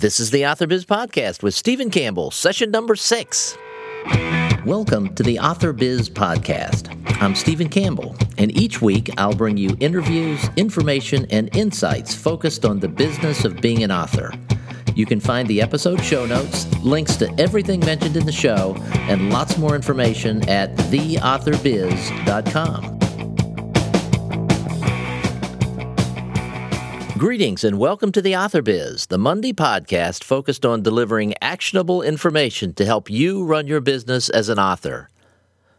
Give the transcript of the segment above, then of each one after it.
This is the Author Biz Podcast with Stephen Campbell, session number six. Welcome to the Author Biz Podcast. I'm Stephen Campbell, and each week I'll bring you interviews, information, and insights focused on the business of being an author. You can find the episode show notes, links to everything mentioned in the show, and lots more information at theauthorbiz.com. Greetings and welcome to the Author Biz, the Monday podcast focused on delivering actionable information to help you run your business as an author.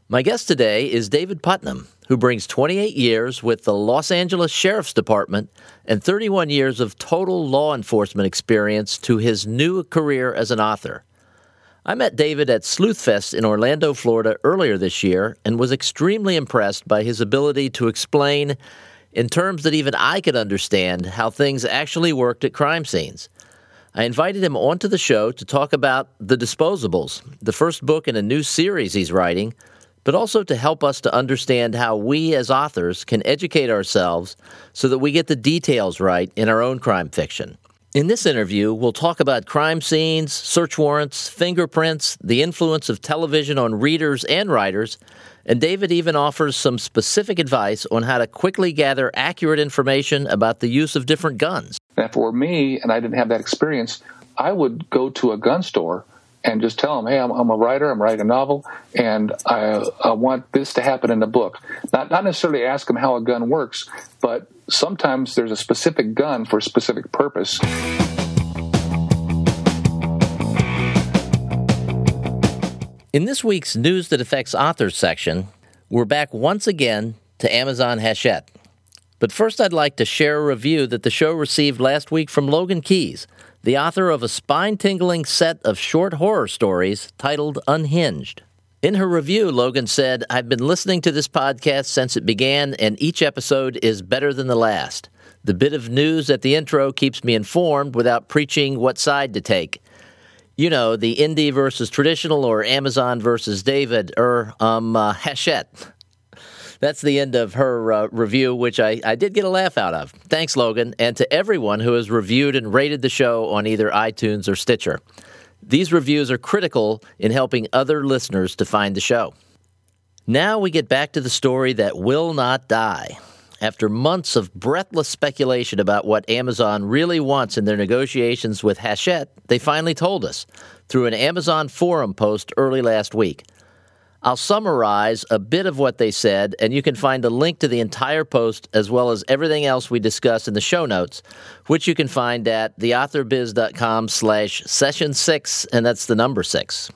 My guest today is David Putnam, who brings 28 years with the Los Angeles Sheriff's Department and 31 years of total law enforcement experience to his new career as an author. I met David at Sleuthfest in Orlando, Florida earlier this year and was extremely impressed by his ability to explain in terms that even I could understand how things actually worked at crime scenes. I invited him onto the show to talk about The Disposables, the first book in a new series he's writing, but also to help us to understand how we as authors can educate ourselves so that we get the details right in our own crime fiction. In this interview, we'll talk about crime scenes, search warrants, fingerprints, the influence of television on readers and writers, and David even offers some specific advice on how to quickly gather accurate information about the use of different guns. And for me, and I didn't have that experience, I would go to a gun store and just tell them, hey, I'm, I'm a writer, I'm writing a novel, and I, I, want this to happen in the book. Not, not necessarily ask them how a gun works, but sometimes there's a specific gun for a specific purpose. In this week's News That Affects Authors section, we're back once again to Amazon Hachette. But first, I'd like to share a review that the show received last week from Logan Keys, the author of a spine tingling set of short horror stories titled Unhinged. In her review, Logan said, I've been listening to this podcast since it began, and each episode is better than the last. The bit of news at the intro keeps me informed without preaching what side to take you know, the indie versus traditional or Amazon versus David or um, uh, Hachette. That's the end of her uh, review, which I, I did get a laugh out of. Thanks, Logan, and to everyone who has reviewed and rated the show on either iTunes or Stitcher. These reviews are critical in helping other listeners to find the show. Now we get back to the story that will not die. After months of breathless speculation about what Amazon really wants in their negotiations with Hachette, they finally told us through an Amazon forum post early last week. I'll summarize a bit of what they said, and you can find a link to the entire post as well as everything else we discuss in the show notes, which you can find at theauthorbiz.com slash session six, and that's the number six.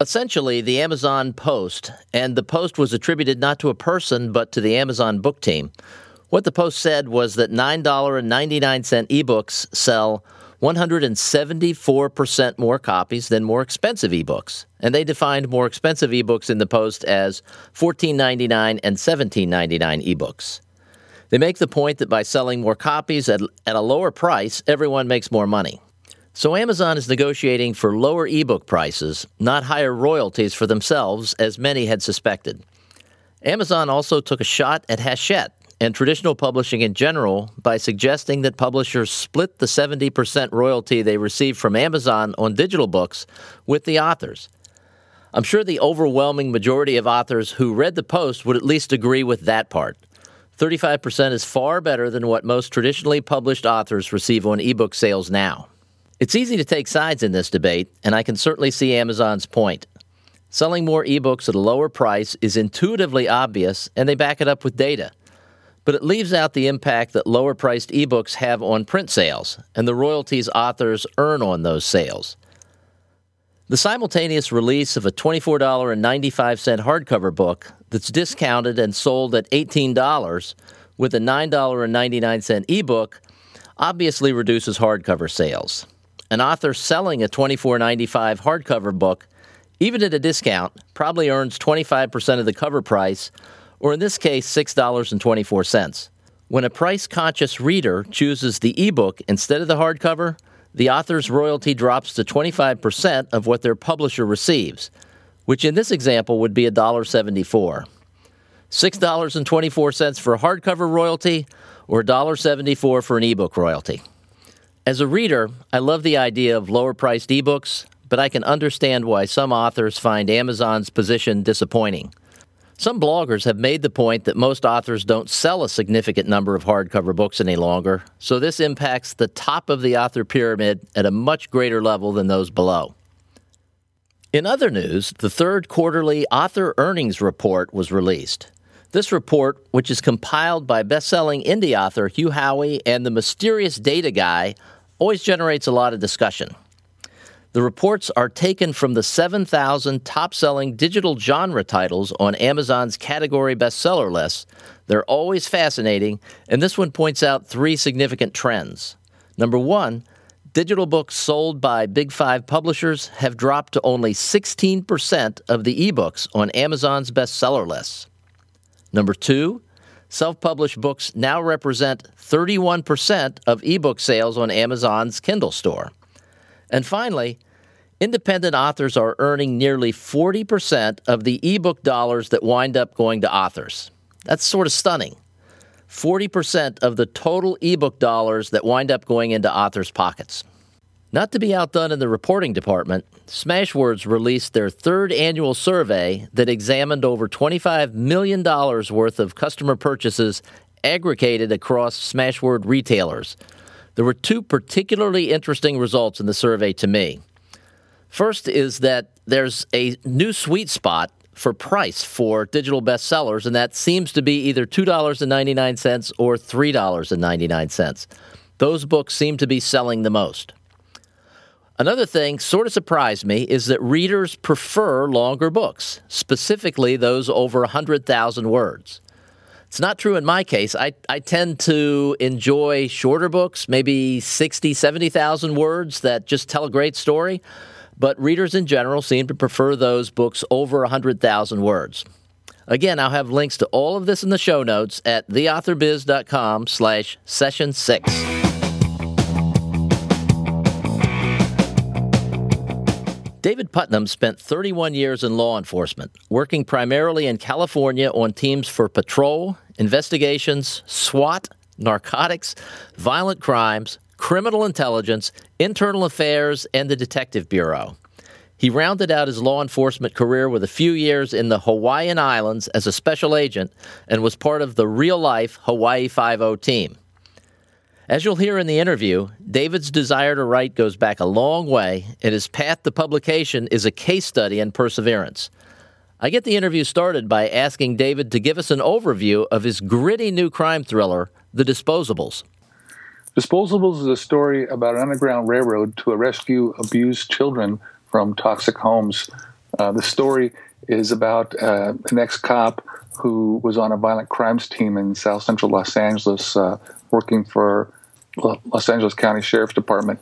Essentially, the Amazon Post, and the post was attributed not to a person but to the Amazon book team. What the post said was that $9.99 ebooks sell 174% more copies than more expensive ebooks. And they defined more expensive ebooks in the post as $14.99 and $17.99 ebooks. They make the point that by selling more copies at, at a lower price, everyone makes more money. So Amazon is negotiating for lower ebook prices, not higher royalties for themselves, as many had suspected. Amazon also took a shot at Hachette and traditional publishing in general by suggesting that publishers split the 70% royalty they receive from Amazon on digital books with the authors. I'm sure the overwhelming majority of authors who read the post would at least agree with that part. 35% is far better than what most traditionally published authors receive on ebook sales now. It's easy to take sides in this debate, and I can certainly see Amazon's point. Selling more ebooks at a lower price is intuitively obvious, and they back it up with data. But it leaves out the impact that lower priced ebooks have on print sales and the royalties authors earn on those sales. The simultaneous release of a $24.95 hardcover book that's discounted and sold at $18 with a $9.99 ebook obviously reduces hardcover sales an author selling a $24.95 hardcover book, even at a discount, probably earns 25% of the cover price, or in this case, $6.24. When a price conscious reader chooses the ebook instead of the hardcover, the author's royalty drops to 25% of what their publisher receives, which in this example would be $1.74. $6.24 for a hardcover royalty or $1.74 for an ebook royalty. As a reader, I love the idea of lower priced ebooks, but I can understand why some authors find Amazon's position disappointing. Some bloggers have made the point that most authors don't sell a significant number of hardcover books any longer, so this impacts the top of the author pyramid at a much greater level than those below. In other news, the third quarterly author earnings report was released. This report, which is compiled by best-selling indie author Hugh Howey and the mysterious data guy, always generates a lot of discussion. The reports are taken from the 7,000 top selling digital genre titles on Amazon's category bestseller list. They're always fascinating, and this one points out three significant trends. Number one, digital books sold by Big Five publishers have dropped to only 16% of the ebooks on Amazon's bestseller lists. Number two, self published books now represent 31% of ebook sales on Amazon's Kindle store. And finally, independent authors are earning nearly 40% of the ebook dollars that wind up going to authors. That's sort of stunning. 40% of the total ebook dollars that wind up going into authors' pockets. Not to be outdone in the reporting department, Smashwords released their third annual survey that examined over $25 million worth of customer purchases aggregated across Smashword retailers. There were two particularly interesting results in the survey to me. First is that there's a new sweet spot for price for digital bestsellers, and that seems to be either $2.99 or $3.99. Those books seem to be selling the most. Another thing sort of surprised me is that readers prefer longer books, specifically those over 100,000 words. It's not true in my case. I, I tend to enjoy shorter books, maybe 60, 70,000 words that just tell a great story but readers in general seem to prefer those books over 100,000 words. Again, I'll have links to all of this in the show notes at theauthorbiz.com slash session 6. David Putnam spent 31 years in law enforcement, working primarily in California on teams for patrol, investigations, SWAT, narcotics, violent crimes, criminal intelligence, internal affairs, and the Detective Bureau. He rounded out his law enforcement career with a few years in the Hawaiian Islands as a special agent and was part of the real life Hawaii 5 team. As you'll hear in the interview, David's desire to write goes back a long way, and his path to publication is a case study in perseverance. I get the interview started by asking David to give us an overview of his gritty new crime thriller, The Disposables. Disposables is a story about an underground railroad to rescue abused children from toxic homes. Uh, the story is about uh, an ex cop who was on a violent crimes team in South Central Los Angeles, uh, working for Los Angeles County Sheriff's Department.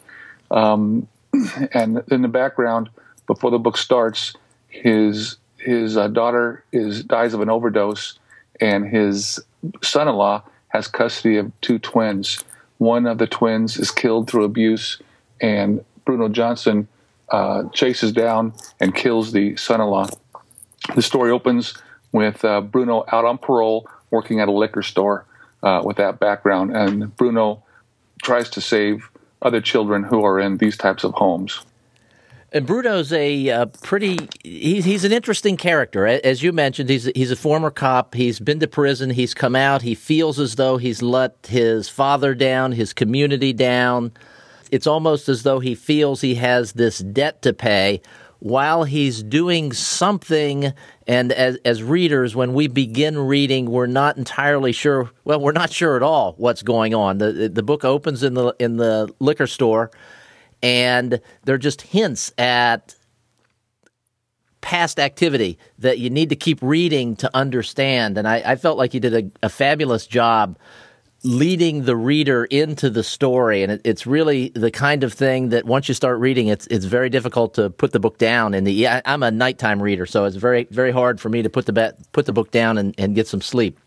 Um, and in the background, before the book starts, his his uh, daughter is dies of an overdose, and his son-in-law has custody of two twins. One of the twins is killed through abuse, and Bruno Johnson uh, chases down and kills the son-in-law. The story opens with uh, Bruno out on parole, working at a liquor store uh, with that background, and Bruno tries to save other children who are in these types of homes. And Bruno's a uh, pretty, he's, he's an interesting character. As you mentioned, he's, he's a former cop. He's been to prison. He's come out. He feels as though he's let his father down, his community down. It's almost as though he feels he has this debt to pay while he's doing something. And as, as readers, when we begin reading, we're not entirely sure. Well, we're not sure at all what's going on. The, the book opens in the, in the liquor store and they're just hints at past activity that you need to keep reading to understand. And I, I felt like you did a, a, fabulous job leading the reader into the story. And it, it's really the kind of thing that once you start reading, it's it's very difficult to put the book down. And the I'm a nighttime reader, so it's very very hard for me to put the put the book down and, and get some sleep.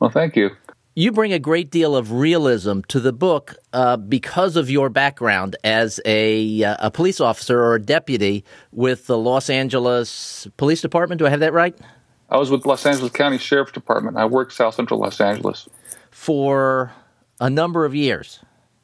Well, thank you you bring a great deal of realism to the book uh, because of your background as a, uh, a police officer or a deputy with the Los Angeles Police Department. Do I have that right? I was with Los Angeles County Sheriff's Department. I worked South Central Los Angeles for a number of years.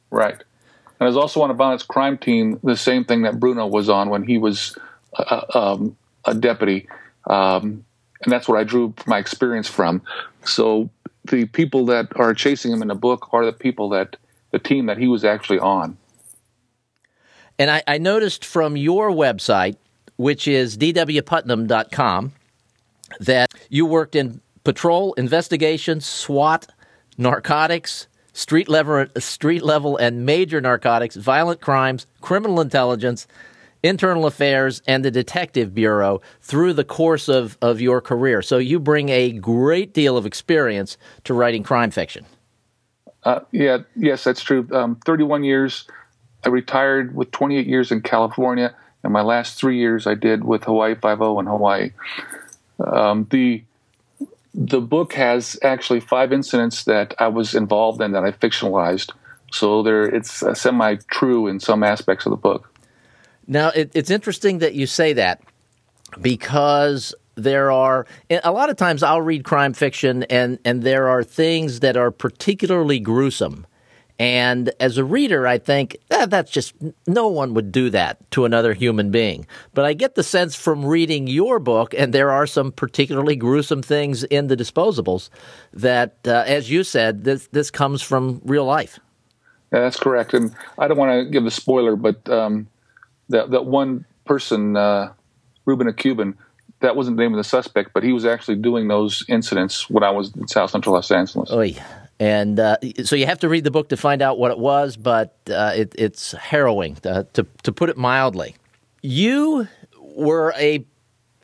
Right. And I was also on a violence crime team, the same thing that Bruno was on when he was uh, um, a deputy. Um, and that's what I drew my experience from. So the people that are chasing him in the book are the people that the team that he was actually on. And I, I noticed from your website, which is dwputnam.com, that you worked in patrol, investigations, SWAT, narcotics, street level, street level and major narcotics, violent crimes, criminal intelligence, internal affairs, and the detective bureau through the course of, of your career. So you bring a great deal of experience to writing crime fiction. Uh, yeah, yes, that's true. Um, 31 years. I retired with 28 years in California, and my last three years I did with Hawaii Five O in Hawaii. Um, the the book has actually five incidents that I was involved in that I fictionalized. So there, it's uh, semi true in some aspects of the book. Now, it, it's interesting that you say that because there are a lot of times I'll read crime fiction and and there are things that are particularly gruesome. And as a reader, I think eh, that's just no one would do that to another human being. But I get the sense from reading your book, and there are some particularly gruesome things in the disposables that, uh, as you said, this this comes from real life. Yeah, that's correct. And I don't want to give a spoiler, but um, that that one person, uh, Ruben a Cuban, that wasn't the name of the suspect, but he was actually doing those incidents when I was in South Central Los Angeles. Oy. And uh, so you have to read the book to find out what it was, but uh, it, it's harrowing, to, to, to, put it mildly. You were a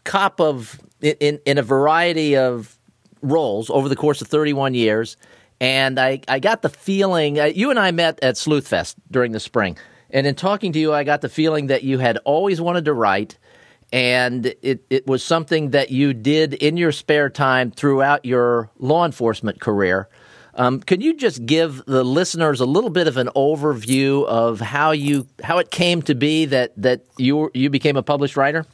cop of in, in a variety of roles over the course of 31 years. And I, I got the feeling, uh, you and I met at Sleuthfest during the spring. And in talking to you, I got the feeling that you had always wanted to write, and it, it was something that you did in your spare time throughout your law enforcement career. Um, could you just give the listeners a little bit of an overview of how you how it came to be that that you you became a published writer?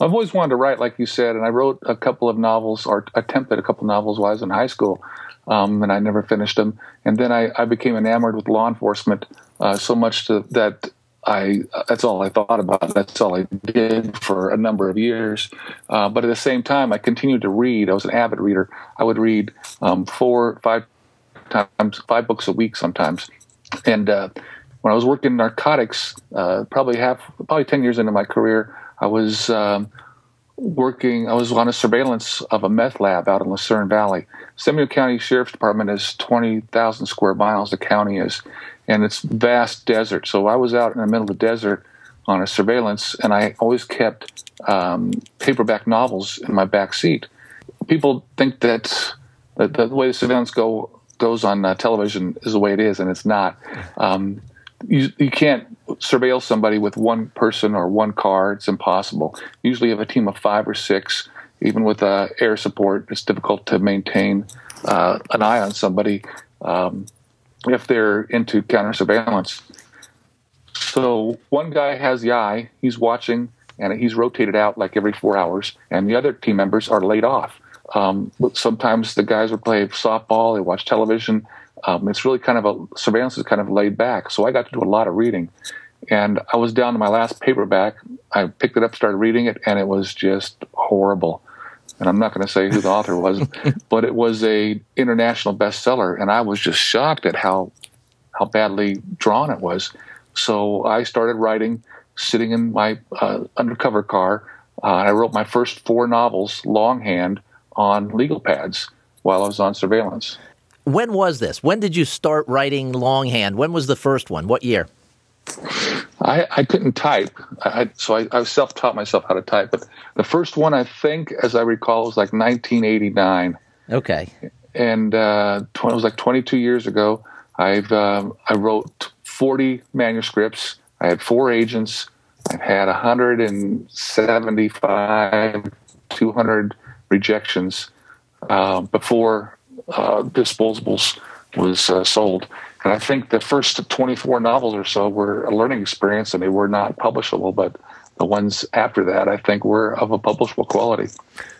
I've always wanted to write, like you said, and I wrote a couple of novels or attempted a couple of novels while I was in high school, um, and I never finished them. And then I, I became enamored with law enforcement uh, so much to, that I that's all I thought about. That's all I did for a number of years. Uh, but at the same time, I continued to read. I was an avid reader. I would read um, four, five times, five books a week sometimes. And uh, when I was working narcotics, uh, probably half, probably ten years into my career, I was um, working. I was on a surveillance of a meth lab out in Lucerne Valley. Seminole County Sheriff's Department is twenty thousand square miles. The county is, and it's vast desert. So I was out in the middle of the desert on a surveillance, and I always kept um, paperback novels in my back seat. People think that the, the way the surveillance go goes on uh, television is the way it is, and it's not. Um, you, you can't surveil somebody with one person or one car. It's impossible. Usually, you have a team of five or six. Even with uh, air support, it's difficult to maintain uh, an eye on somebody. Um, if they're into counter surveillance. So one guy has the eye, he's watching, and he's rotated out like every four hours, and the other team members are laid off. Um, sometimes the guys would play softball, they watch television. Um, it's really kind of a surveillance is kind of laid back. So I got to do a lot of reading, and I was down to my last paperback. I picked it up, started reading it, and it was just horrible and I'm not going to say who the author was, but it was a international bestseller, and I was just shocked at how how badly drawn it was. So I started writing, sitting in my uh, undercover car. Uh, I wrote my first four novels longhand on legal pads while I was on surveillance. When was this? When did you start writing longhand? When was the first one? What year? I, I couldn't type, I, so I, I self-taught myself how to type. But the first one, I think, as I recall, was like 1989. Okay. And uh, it was like 22 years ago. I've um, I wrote 40 manuscripts. I had four agents. I've had 175, 200 rejections uh, before uh, Disposables was uh, sold. And I think the first 24 novels or so were a learning experience and they were not publishable, but the ones after that I think were of a publishable quality.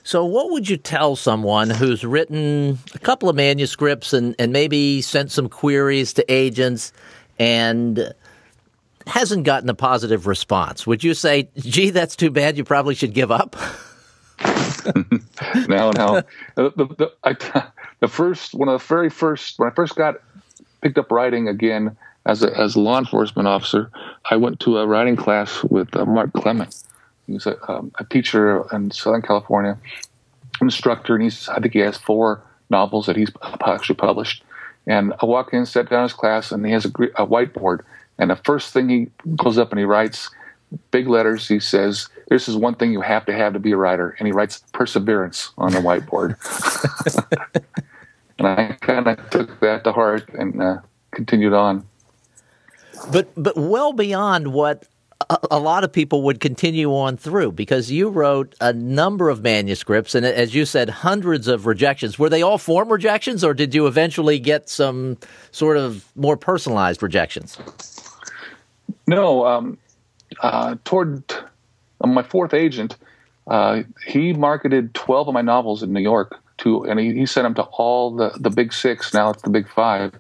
So, what would you tell someone who's written a couple of manuscripts and, and maybe sent some queries to agents and hasn't gotten a positive response. Would you say, gee, that's too bad, you probably should give up? no, no. The, the, the, I, the first, one of the very first, when I first got picked up writing again as a, as a law enforcement officer, I went to a writing class with uh, Mark Clement. He's a, um, a teacher in Southern California, instructor, and he's I think he has four novels that he's actually published. And I walk in, sat down in his class, and he has a, a whiteboard. And the first thing he goes up and he writes, big letters, he says, This is one thing you have to have to be a writer. And he writes perseverance on the whiteboard. and I kind of took that to heart and uh, continued on. But, but well beyond what a, lot of people would continue on through because you wrote a number of manuscripts and as you said hundreds of rejections. Were they all form rejections or did you eventually get some sort of more personalized rejections? No um, uh, toward uh, my fourth agent uh, he marketed 12 of my novels in new york to and he, he sent them to all the, the big six now it's the big five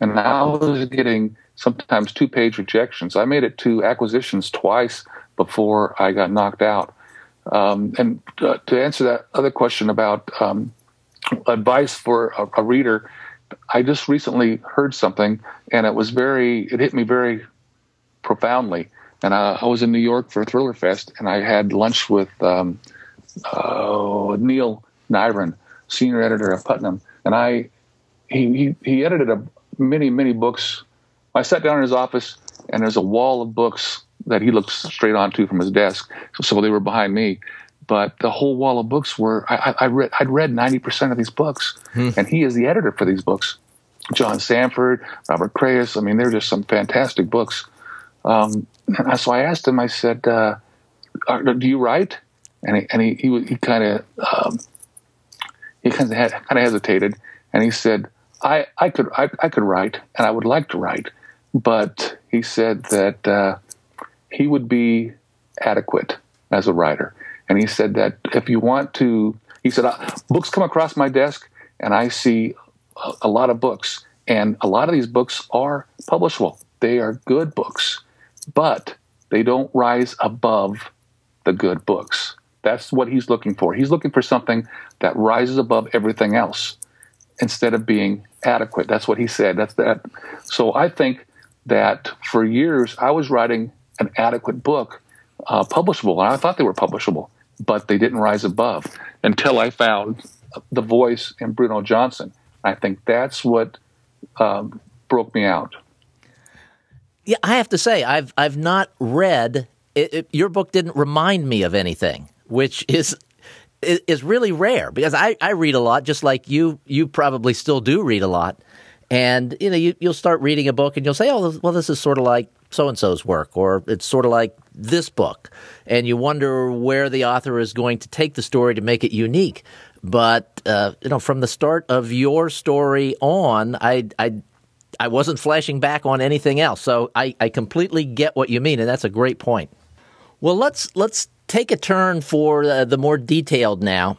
and i was getting sometimes two page rejections. I made it to acquisitions twice before I got knocked out. Um, and uh, to answer that other question about um, advice for a, a, reader, I just recently heard something and it was very, it hit me very profoundly. And I, I was in New York for Thriller Fest and I had lunch with um, uh, Neil Nyren, senior editor of Putnam. And I, he, he, he edited a, many, many books I sat down in his office, and there's a wall of books that he looked straight onto from his desk. So, so they were behind me. But the whole wall of books were I, I read I'd read ninety percent of these books, hmm. and he is the editor for these books. John Sandford, Robert Crais. I mean, they're just some fantastic books. Um, so I asked him. I said, uh, "Do you write?" And he and he he, he kind of um, he kind of kind of hesitated, and he said, "I I could I, I could write, and I would like to write." but he said that uh, he would be adequate as a writer. And he said that if you want to, he said, uh, books come across my desk and I see a, a lot of books. And a lot of these books are publishable. They are good books, but they don't rise above the good books. That's what he's looking for. He's looking for something that rises above everything else instead of being adequate. That's what he said. That's that. So I think that for years I was writing an adequate book, uh, publishable, and I thought they were publishable, but they didn't rise above until I found the voice in Bruno Johnson. I think that's what um, broke me out. Yeah, I have to say I've I've not read it, it, your book. Didn't remind me of anything, which is is really rare because I, I read a lot, just like you you probably still do read a lot. And you know, you, you'll start reading a book and you'll say, "Oh, well, this is sort of like so and so's work, or it's sort of like this book," and you wonder where the author is going to take the story to make it unique. But uh, you know, from the start of your story on, I, I I wasn't flashing back on anything else. So I, I completely get what you mean, and that's a great point. Well, let's let's take a turn for uh, the more detailed now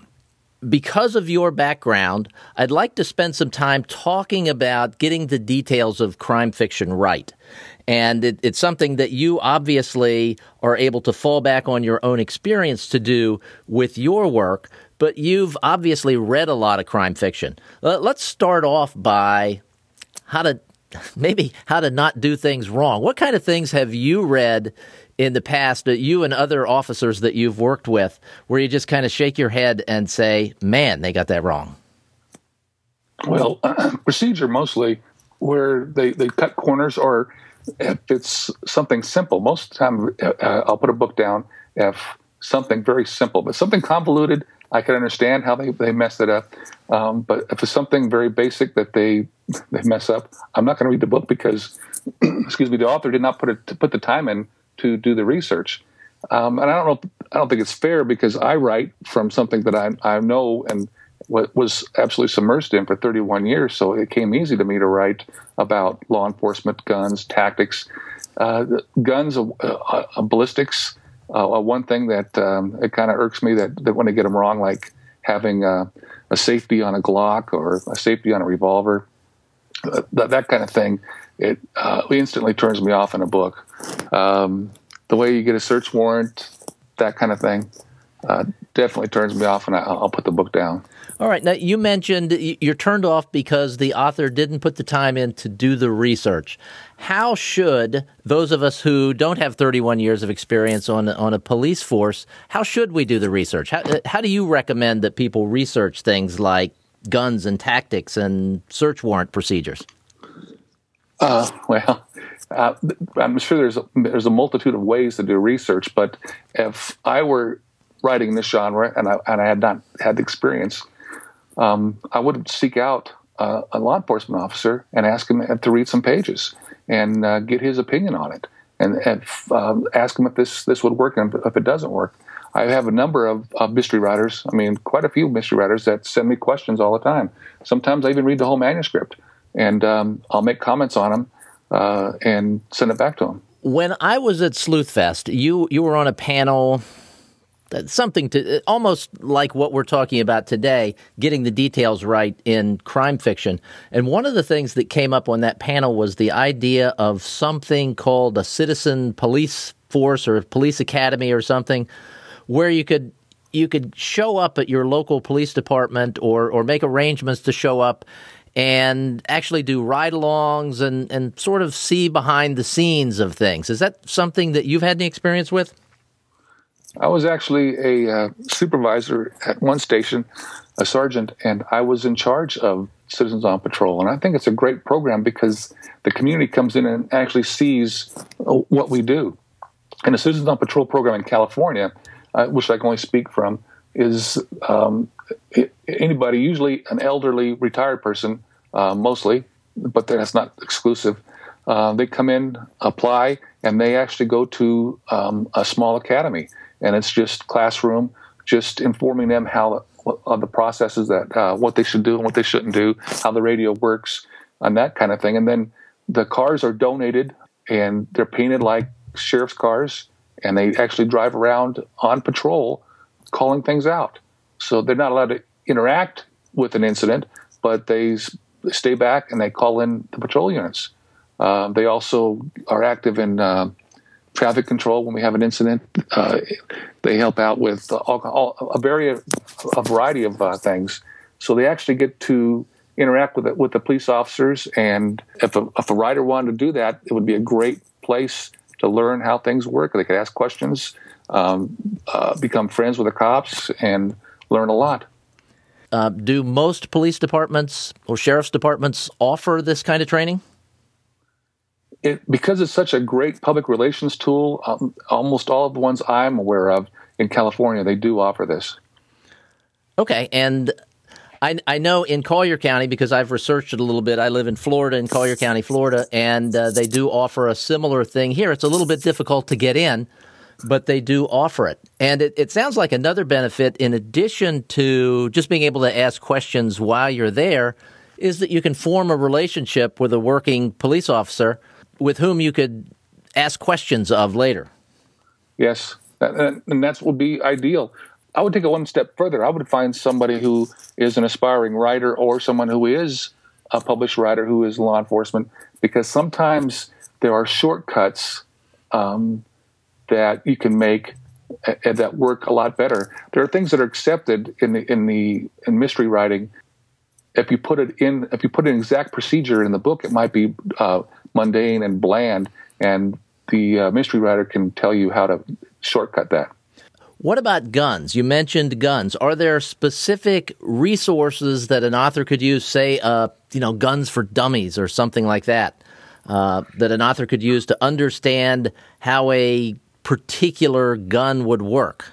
because of your background, I'd like to spend some time talking about getting the details of crime fiction right. And it, it's something that you obviously are able to fall back on your own experience to do with your work, but you've obviously read a lot of crime fiction. Let's start off by how to maybe how to not do things wrong. What kind of things have you read in the past, you and other officers that you've worked with, where you just kind of shake your head and say, man, they got that wrong? Well, uh, procedure mostly where they, they cut corners or if it's something simple. Most of the time, uh, uh, I'll put a book down if something very simple, but something convoluted, I can understand how they, they messed it up. Um, but if it's something very basic that they they mess up, I'm not going to read the book because, excuse me, the author did not put it put the time in to do the research. Um, and I don't know, I don't think it's fair because I write from something that I, I know and was absolutely submersed in for 31 years. So it came easy to me to write about law enforcement, guns, tactics, uh, guns, uh, uh, ballistics. Uh, one thing that um, it kind of irks me that, that when I get them wrong, like having a safety on a Glock or a safety on a revolver, uh, that, that kind of thing it uh, instantly turns me off in a book. Um, the way you get a search warrant, that kind of thing, uh, definitely turns me off, and I, I'll put the book down. All right. Now, you mentioned you're turned off because the author didn't put the time in to do the research. How should those of us who don't have 31 years of experience on, on a police force, how should we do the research? How, how do you recommend that people research things like guns and tactics and search warrant procedures? Uh, well, uh, I'm sure there's a, there's a multitude of ways to do research, but if I were writing this genre and I, and I had not had the experience, um, I would seek out uh, a law enforcement officer and ask him to read some pages and uh, get his opinion on it, and, and uh, ask him if this this would work and if it doesn't work. I have a number of, of, mystery writers. I mean, quite a few mystery writers that send me questions all the time. Sometimes I even read the whole manuscript, and um, I'll make comments on them uh, and send it back to them. When I was at Sleuthfest, you you were on a panel something to almost like what we're talking about today, getting the details right in crime fiction. And one of the things that came up on that panel was the idea of something called a citizen police force or police academy or something where you could you could show up at your local police department or or make arrangements to show up and actually do ride-alongs and and sort of see behind the scenes of things. Is that something that you've had any experience with? I was actually a uh, supervisor at one station, a sergeant, and I was in charge of Citizens on Patrol. And I think it's a great program because the community comes in and actually sees uh, what we do. And the Citizens on Patrol program in California, uh, which I can only speak from, is um, anybody, usually an elderly retired person, uh, mostly, but that's not exclusive. Uh, they come in, apply, and they actually go to um, a small academy and it's just classroom, just informing them how of the processes that uh, what they should do and what they shouldn't do, how the radio works, and that kind of thing. And then the cars are donated and they're painted like sheriff's cars, and they actually drive around on patrol, calling things out. So they're not allowed to interact with an incident, but they stay back and they call in the patrol units. Uh, they also are active in uh, traffic control when we have an incident. Uh, they help out with all, a very a variety of uh, things. So they actually get to interact with the, with the police officers. And if a, if a rider wanted to do that, it would be a great place to learn how things work. They could ask questions, um, uh, become friends with the cops, and learn a lot. Uh, do most police departments or sheriff's departments offer this kind of training? it, because it's such a great public relations tool, um, almost all of the ones I'm aware of in California, they do offer this. Okay, and I, I know in Collier County because I've researched it a little bit. I live in Florida, in Collier County, Florida, and uh, they do offer a similar thing here. It's a little bit difficult to get in, but they do offer it. And it, it sounds like another benefit, in addition to just being able to ask questions while you're there, is that you can form a relationship with a working police officer with whom you could ask questions of later. Yes, and that would be ideal. I would take it one step further. I would find somebody who is an aspiring writer or someone who is a published writer who is law enforcement, because sometimes there are shortcuts um, that you can make uh, that work a lot better. There are things that are accepted in the in the in mystery writing. If you put it in, if you put an exact procedure in the book, it might be uh, mundane and bland, and the uh, mystery writer can tell you how to shortcut that. What about guns? You mentioned guns. Are there specific resources that an author could use, say, uh, you know, guns for dummies or something like that, uh, that an author could use to understand how a particular gun would work?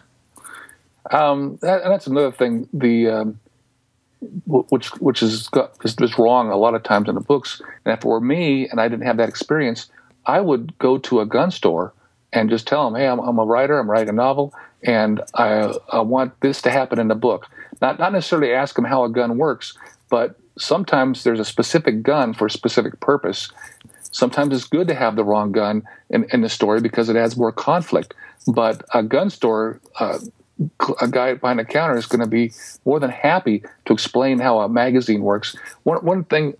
Um, that, that's another thing. The um, which which is, is is wrong a lot of times in the books. And if it were me and I didn't have that experience, I would go to a gun store and just tell them, "Hey, I'm, I'm a writer. I'm writing a novel, and I, I want this to happen in the book." Not not necessarily ask them how a gun works, but sometimes there's a specific gun for a specific purpose. Sometimes it's good to have the wrong gun in, in the story because it adds more conflict. But a gun store uh, a guy behind the counter is going to be more than happy to explain how a magazine works. One, one thing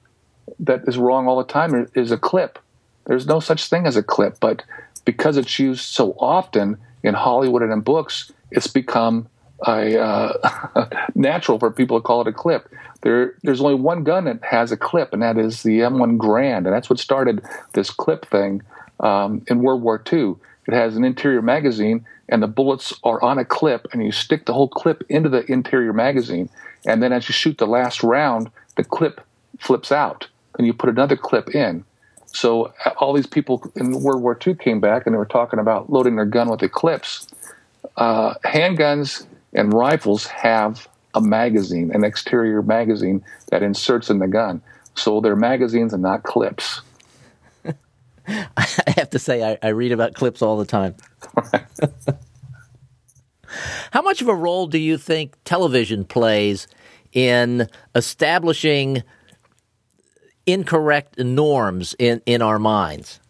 that is wrong all the time is a clip. There's no such thing as a clip, but because it's used so often in Hollywood and in books, it's become uh, natural for people to call it a clip. There, there's only one gun that has a clip, and that is the M1 Garand, and that's what started this clip thing um, in World War II. It has an interior magazine, and the bullets are on a clip, and you stick the whole clip into the interior magazine, and then as you shoot the last round, the clip flips out, and you put another clip in. So uh, all these people in World War II came back, and they were talking about loading their gun with the clips. Uh, handguns and rifles have a magazine, an exterior magazine that inserts in the gun. So they're magazines and not clips. I have to say, I, I read about clips all the time. How much of a role do you think television plays in establishing incorrect norms in, in our minds?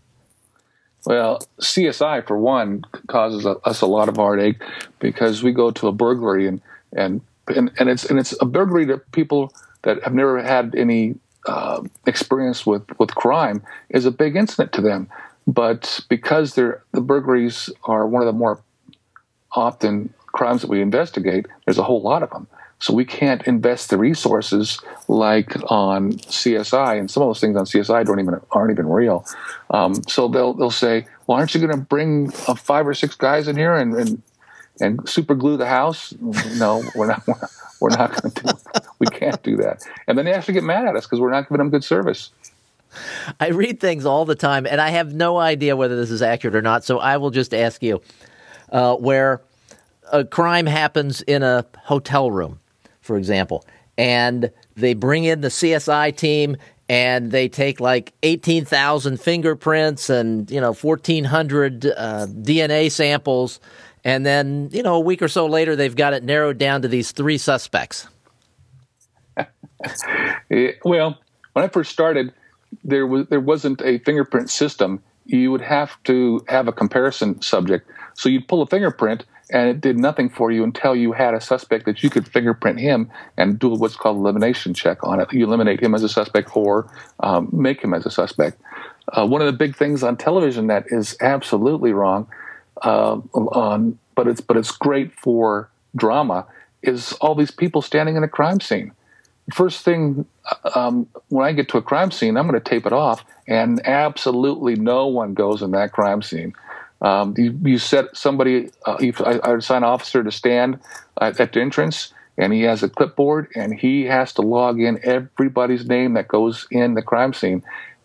Well, CSI, for one, causes us a lot of heartache because we go to a burglary and, and and, and it's and it's a burglary that people that have never had any uh, experience with with crime is a big incident to them. But because they're the burglaries are one of the more often crimes that we investigate, there's a whole lot of them. So we can't invest the resources like on CSI, and some of those things on CSI don't even aren't even real. Um, so they'll they'll say, "Well, aren't you going to bring uh, five or six guys in here and, and and super glue the house. No, we're not. We're not going to do. We can't do that. And then they actually get mad at us because we're not giving them good service. I read things all the time, and I have no idea whether this is accurate or not. So I will just ask you, uh, where a crime happens in a hotel room, for example, and they bring in the CSI team and they take like 18,000 fingerprints and you know 1400 uh, DNA samples and then, you know, a week or so later, they've got it narrowed down to these three suspects. well, when I first started, there was there wasn't a fingerprint system. You would have to have a comparison subject. So you'd pull a fingerprint, and it did nothing for you until you had a suspect that you could fingerprint him and do what's called elimination check on it. You eliminate him as a suspect or um, make him as a suspect. Uh, one of the big things on television that is absolutely wrong uh, on, but it's but it's great for drama. Is all these people standing in a crime scene? First thing, um, when I get to a crime scene, I'm going to tape it off, and absolutely no one goes in that crime scene. Um, you, you, set somebody, uh, you, I, I assign an officer to stand at, the entrance, and he has a clipboard, and he has to log in everybody's name that goes in the crime scene.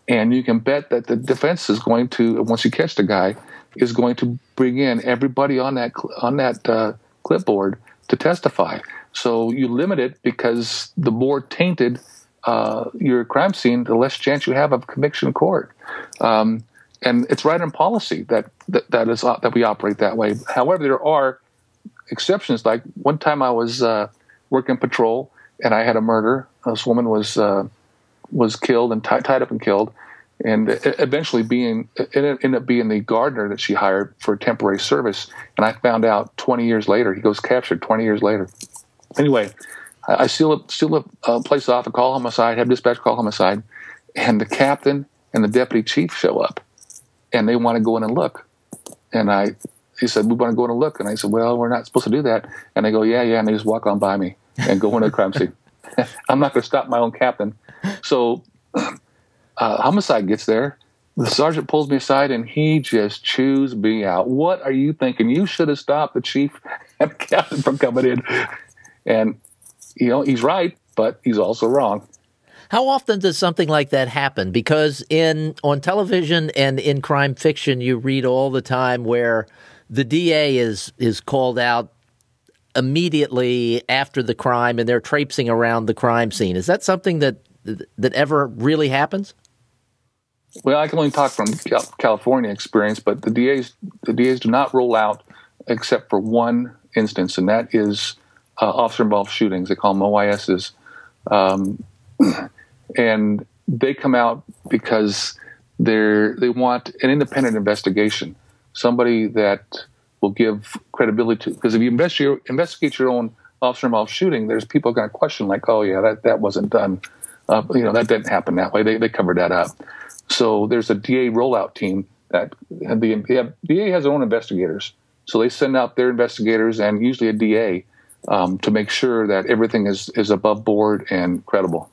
And you can bet that the defense is going to, once you catch the guy, is going to bring in everybody on that on that uh, clipboard to testify. So you limit it because the more tainted uh, your crime scene, the less chance you have of conviction court. Um, and it's right in policy that, that that is uh, that we operate that way. However, there are exceptions. Like one time, I was uh, working patrol and I had a murder. This woman was uh, was killed and t- tied up and killed and eventually being it ended up being the gardener that she hired for temporary service. And I found out 20 years later he goes captured 20 years later. Anyway, I seal up seal up uh, place off and call homicide, have dispatch call homicide, and the captain and the deputy chief show up, and they want to go in and look. And I, he said, we want to go in and look. And I said, well, we're not supposed to do that. And they go, yeah, yeah. And they just walk on by me and go into the crime scene. I'm not going to stop my own captain. So uh, homicide gets there. The sergeant pulls me aside and he just chews me out. What are you thinking? You should have stopped the chief and captain from coming in. And, you know, he's right, but he's also wrong. How often does something like that happen? Because in on television and in crime fiction, you read all the time where the DA is is called out immediately after the crime, and they're traipsing around the crime scene. Is that something that that ever really happens? Well, I can only talk from California experience, but the DAs the DAs do not roll out except for one instance, and that is uh, officer involved shootings. They call them OISs, um, and they come out because they they want an independent investigation, somebody that will give credibility to. Because if you investigate investigate your own officer involved shooting, there's people going to question like, oh yeah, that that wasn't done Uh, you know that didn't happen that way. They they covered that up. So there's a DA rollout team that the DA has their own investigators. So they send out their investigators and usually a DA um, to make sure that everything is is above board and credible.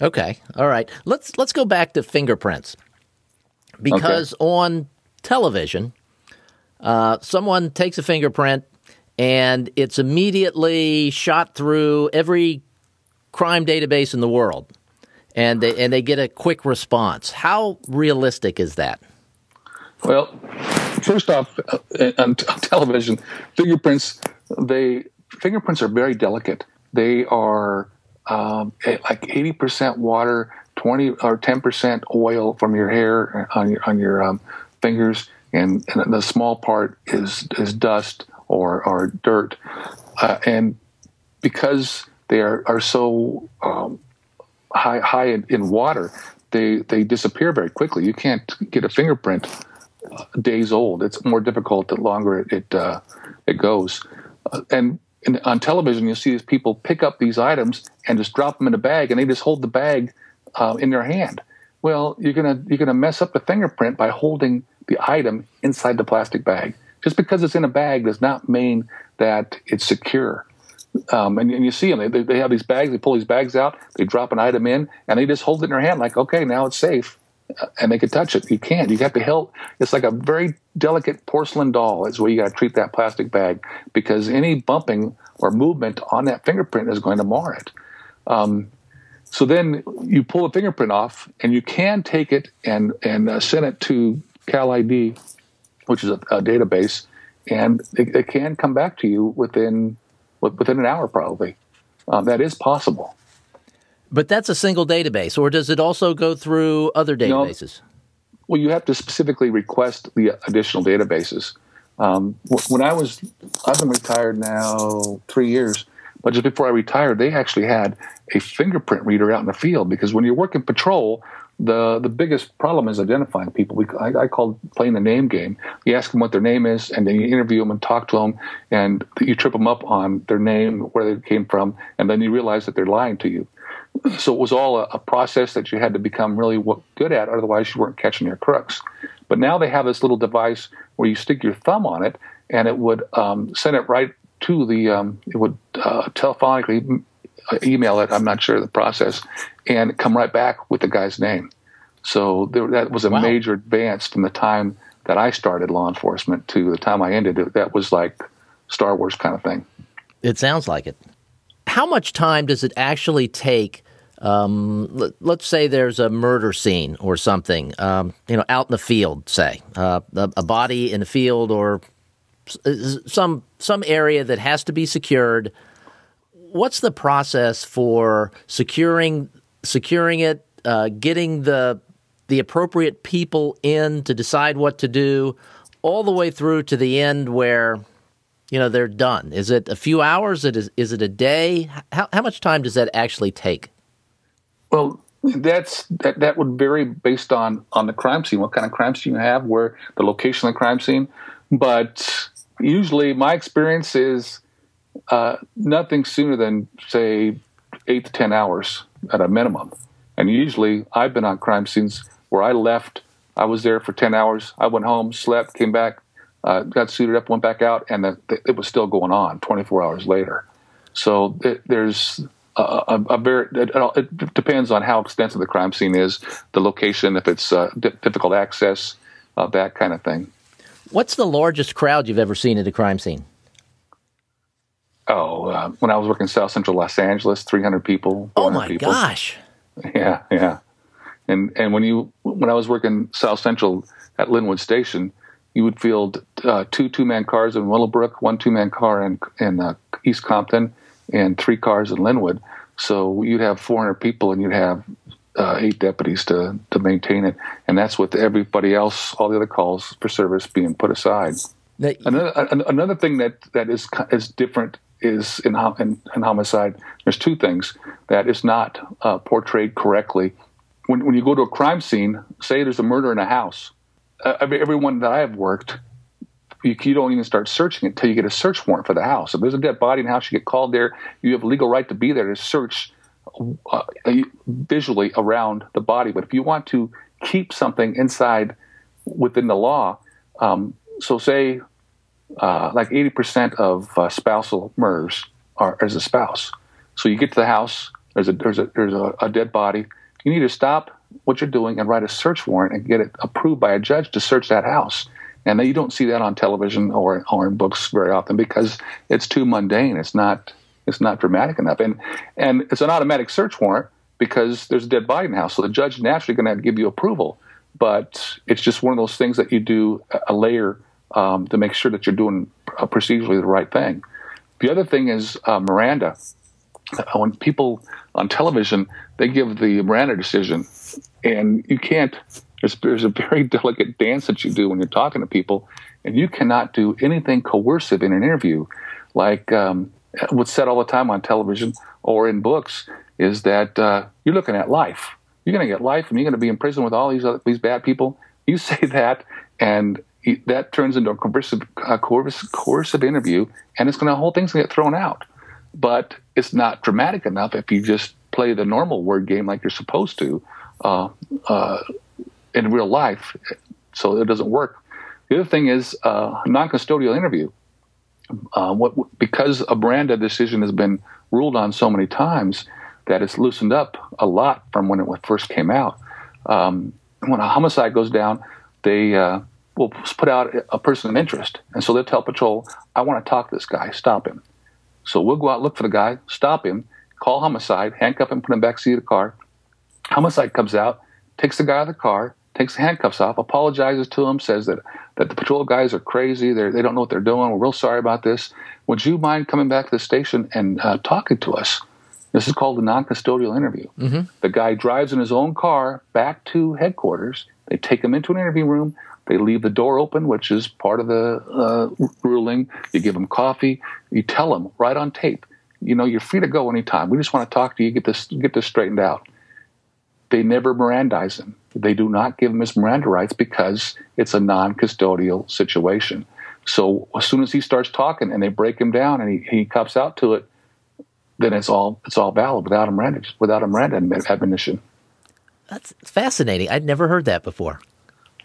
Okay, all right. Let's let's go back to fingerprints because okay. on television, uh, someone takes a fingerprint and it's immediately shot through every crime database in the world, and they and they get a quick response. How realistic is that? Well, first off, uh, on, t- on television, fingerprints they fingerprints are very delicate. They are um, like eighty percent water, twenty or ten percent oil from your hair on your on your um, fingers, and, and, the small part is is dust or or dirt, uh, and because they are are so um, high high in, in, water, they they disappear very quickly. You can't get a fingerprint uh, days old. It's more difficult the longer it it, uh, it goes, uh, and. On television, you see these people pick up these items and just drop them in a bag, and they just hold the bag uh, in their hand. Well, you're gonna you're gonna mess up the fingerprint by holding the item inside the plastic bag. Just because it's in a bag does not mean that it's secure. Um, and, and, you see them; they, they have these bags. They pull these bags out. They drop an item in, and they just hold it in their hand, like, okay, now it's safe, and they can touch it. You can't. You have to help. It's like a very delicate porcelain doll. Is where you got to treat that plastic bag because any bumping or movement on that fingerprint is going to mar it. Um, so then you pull the fingerprint off, and you can take it and and uh, send it to Cal ID which is a, a database, and it, it, can come back to you within within an hour, probably. Um, that is possible. But that's a single database, or does it also go through other databases? No, well, you have to specifically request the additional databases. Um, when I was, I've been retired now three years, but just before I retired, they actually had a fingerprint reader out in the field because when you're working patrol, the the biggest problem is identifying people. We, I, I call playing the name game. You ask them what their name is, and then you interview them and talk to them, and you trip them up on their name, where they came from, and then you realize that they're lying to you. So it was all a, a process that you had to become really good at, otherwise you weren't catching your crooks. But now they have this little device where you stick your thumb on it, and it would um, send it right to the. Um, it would uh, telephonically email it. I'm not sure the process, and come right back with the guy's name. So there, that was a wow. major advance from the time that I started law enforcement to the time I ended it. That was like Star Wars kind of thing. It sounds like it. How much time does it actually take? Um, let, us say there's a murder scene or something, um, you know, out in the field, say uh, a, a body in the field or some some area that has to be secured what's the process for securing securing it, uh, getting the the appropriate people in to decide what to do, all the way through to the end where you know they're done? Is it a few hours? It is. Is it a day? How how much time does that actually take? Well, that's that, that would vary based on on the crime scene, what kind of crime scene you have, where the location of the crime scene. But usually, my experience is uh, nothing sooner than say eight to ten hours at a minimum. And usually, I've been on crime scenes where I left. I was there for ten hours. I went home, slept, came back, uh, got suited up, went back out, and the, the, it was still going on 24 hours later. So it, there's a, a, a very it, it, depends on how extensive the crime scene is, the location, if it's uh, d- difficult access, uh, that kind of thing. What's the largest crowd you've ever seen at a crime scene? Oh, uh, when I was working South Central Los Angeles, 300 people. Oh my people. gosh! Yeah, yeah. And and when you when I was working South Central at Lynwood Station, you would field uh, two two man cars in Willowbrook, one two man car in in uh, East Compton, and three cars in Lynwood. So you'd have 400 people, and you'd have uh, eight deputies to to maintain it, and that's with everybody else, all the other calls for service being put aside. another another thing that that is is different is in, in, in homicide, there's two things that is not uh, portrayed correctly. When, when you go to a crime scene, say there's a murder in a house, uh, everyone that I have worked, you, you, don't even start searching until you get a search warrant for the house. If there's a dead body in the house, you get called there. You have a legal right to be there to search uh, visually around the body. But if you want to keep something inside within the law, um, so say uh, like 80% of uh, spousal murders are as a spouse. So you get to the house, there's a there's a there's a, a dead body. You need to stop what you're doing and write a search warrant and get it approved by a judge to search that house. And you don't see that on television or or in books very often because it's too mundane. It's not it's not dramatic enough. And and it's an automatic search warrant because there's a dead body in the house. So the judge naturally going to give you approval. But it's just one of those things that you do a layer um, to make sure that you're doing uh, procedurally the right thing. The other thing is uh, Miranda. Uh, when people on television they give the Miranda decision, and you can't. There's, there's a very delicate dance that you do when you're talking to people, and you cannot do anything coercive in an interview, like um, what's said all the time on television or in books is that uh, you're looking at life. You're going to get life, and you're going to be in prison with all these other, these bad people. You say that, and that turns into a coercive, uh, coercive, coercive interview, and it's going to whole thing's going to get thrown out. But it's not dramatic enough if you just play the normal word game like you're supposed to uh, uh, in real life. So it doesn't work. The other thing is uh, non-custodial interview. Uh, what because a Miranda decision has been ruled on so many times that it's loosened up a lot from when it first came out. Um, when a homicide goes down, they uh, will put out a person of interest, and so they'll tell patrol, "I want to talk to this guy. Stop him." So we'll go out look for the guy, stop him, call homicide, handcuff him, put him back seat of the car. Homicide comes out, takes the guy out of the car, takes the handcuffs off, apologizes to him, says that, that the patrol guys are crazy, They're, they don't know what they're doing, we're real sorry about this. Would you mind coming back to the station and uh, talking to us? This is called a non custodial interview. Mm-hmm. The guy drives in his own car back to headquarters. They take him into an interview room. They leave the door open, which is part of the uh, ruling. You give them coffee. You tell them right on tape, you know, you're free to go anytime. We just want to talk to you, get this get this straightened out. They never Mirandize him. They do not give him his Miranda rights because it's a non-custodial situation. So as soon as he starts talking and they break him down and he, he cops out to it, then it's all it's all valid without a Miranda without a Miranda admonition. That's fascinating. I'd never heard that before.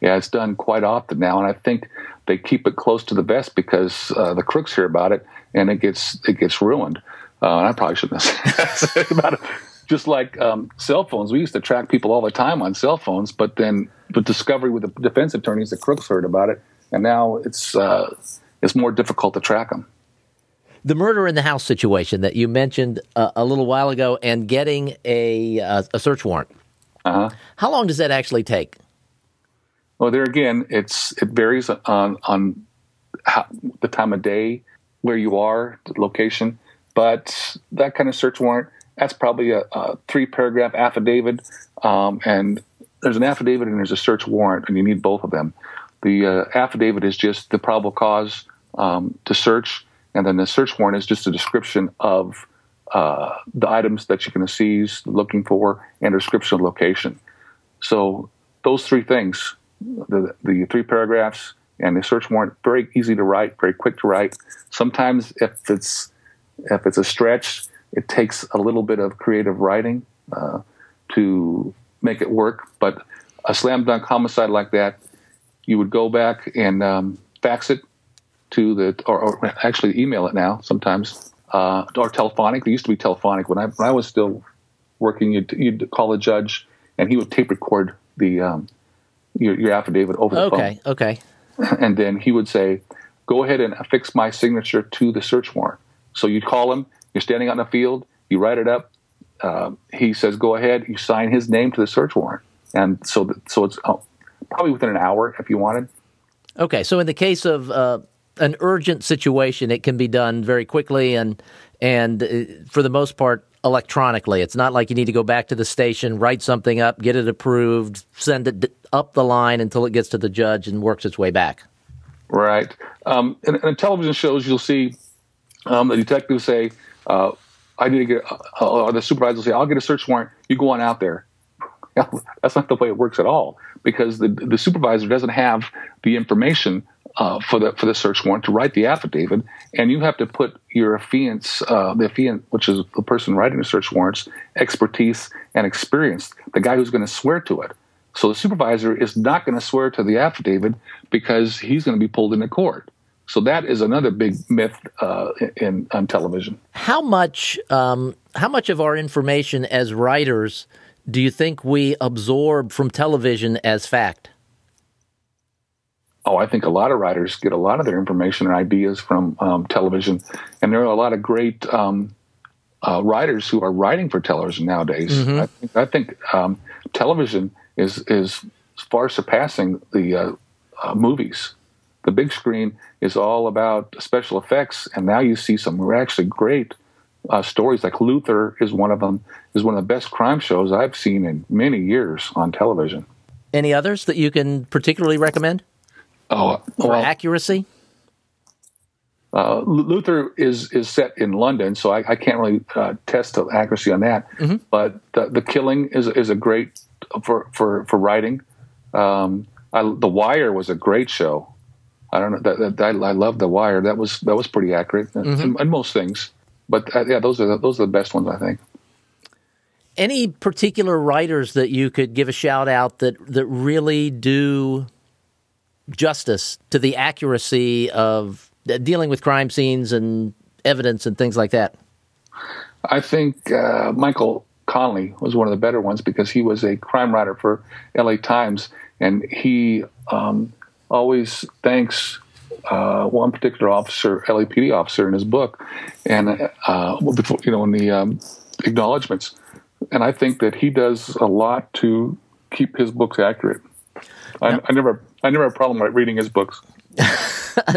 Yeah, it's done quite often now, and I think they keep it close to the vest because uh, the crooks hear about it and it gets it gets ruined. Uh, and I probably shouldn't have said about it. Just like um, cell phones, we used to track people all the time on cell phones, but then the discovery with the defense attorneys, the crooks heard about it, and now it's uh, it's more difficult to track them. The murder in the house situation that you mentioned uh, a little while ago, and getting a uh, a search warrant. Uh-huh. How long does that actually take? Well, there again, it's it varies on on how, the time of day, where you are, the location. But that kind of search warrant, that's probably a, a three paragraph affidavit, um, and there's an affidavit and there's a search warrant, and you need both of them. The uh, affidavit is just the probable cause um, to search, and then the search warrant is just a description of uh, the items that you're going to seize, looking for, and a description of location. So those three things the, the three paragraphs and the search warrant very easy to write, very quick to write. Sometimes if it's if it's a stretch, it takes a little bit of creative writing uh, to make it work. But a slam dunk homicide like that, you would go back and um, fax it to the, or, or, actually email it now sometimes, uh, or telephonic. It used to be telephonic when I when I was still working. You'd, you'd call the judge, and he would tape record the um, your, your affidavit over the okay, phone. Okay, okay. And then he would say, "Go ahead and affix my signature to the search warrant." So you call him. You're standing out in the field. You write it up. Uh, he says, "Go ahead." You sign his name to the search warrant, and so the, so it's oh, probably within an hour if you wanted. Okay, so in the case of uh, an urgent situation, it can be done very quickly and and uh, for the most part electronically. It's not like you need to go back to the station, write something up, get it approved, send it up the line until it gets to the judge and works its way back. Right. Um, in, in, television shows, you'll see um, the detectives say, uh, "I need to get," uh, or the supervisor will say, "I'll get a search warrant. You go on out there." That's not the way it works at all because the the supervisor doesn't have the information uh, for the for the search warrant to write the affidavit, and you have to put your affiant's uh, the affiant, which is the person writing the search warrants, expertise and experience, the guy who's going to swear to it. So the supervisor is not going to swear to the affidavit because he's going to be pulled into court. So that is another big myth uh, in on television. How much um, how much of our information as writers do you think we absorb from television as fact? Oh, I think a lot of writers get a lot of their information and ideas from um, television, and there are a lot of great um, uh, writers who are writing for television nowadays. Mm-hmm. I think, I think um, television is is far surpassing the uh, uh, movies. The big screen is all about special effects, and now you see some actually great uh, stories. Like Luther is one of them. Is one of the best crime shows I've seen in many years on television. Any others that you can particularly recommend? Oh, for well, accuracy. Uh, Luther is is set in London, so I, I can't really uh, test the accuracy on that. Mm-hmm. But the, the, Killing is is a great for for for writing. Um, I, the Wire was a great show. I don't know that, that I, I love The Wire. That was that was pretty accurate mm-hmm. in, most things. But uh, yeah, those are the, those are the best ones I think. Any particular writers that you could give a shout out that that really do justice to the accuracy of dealing with crime scenes and evidence and things like that? I think uh, Michael Connelly was one of the better ones because he was a crime writer for LA Times and he um, always thanks uh, one particular officer, LAPD officer, in his book, and uh, before, you know in the um, acknowledgments, and I think that he does a lot to keep his books accurate. I, I never I never have a problem with reading his books.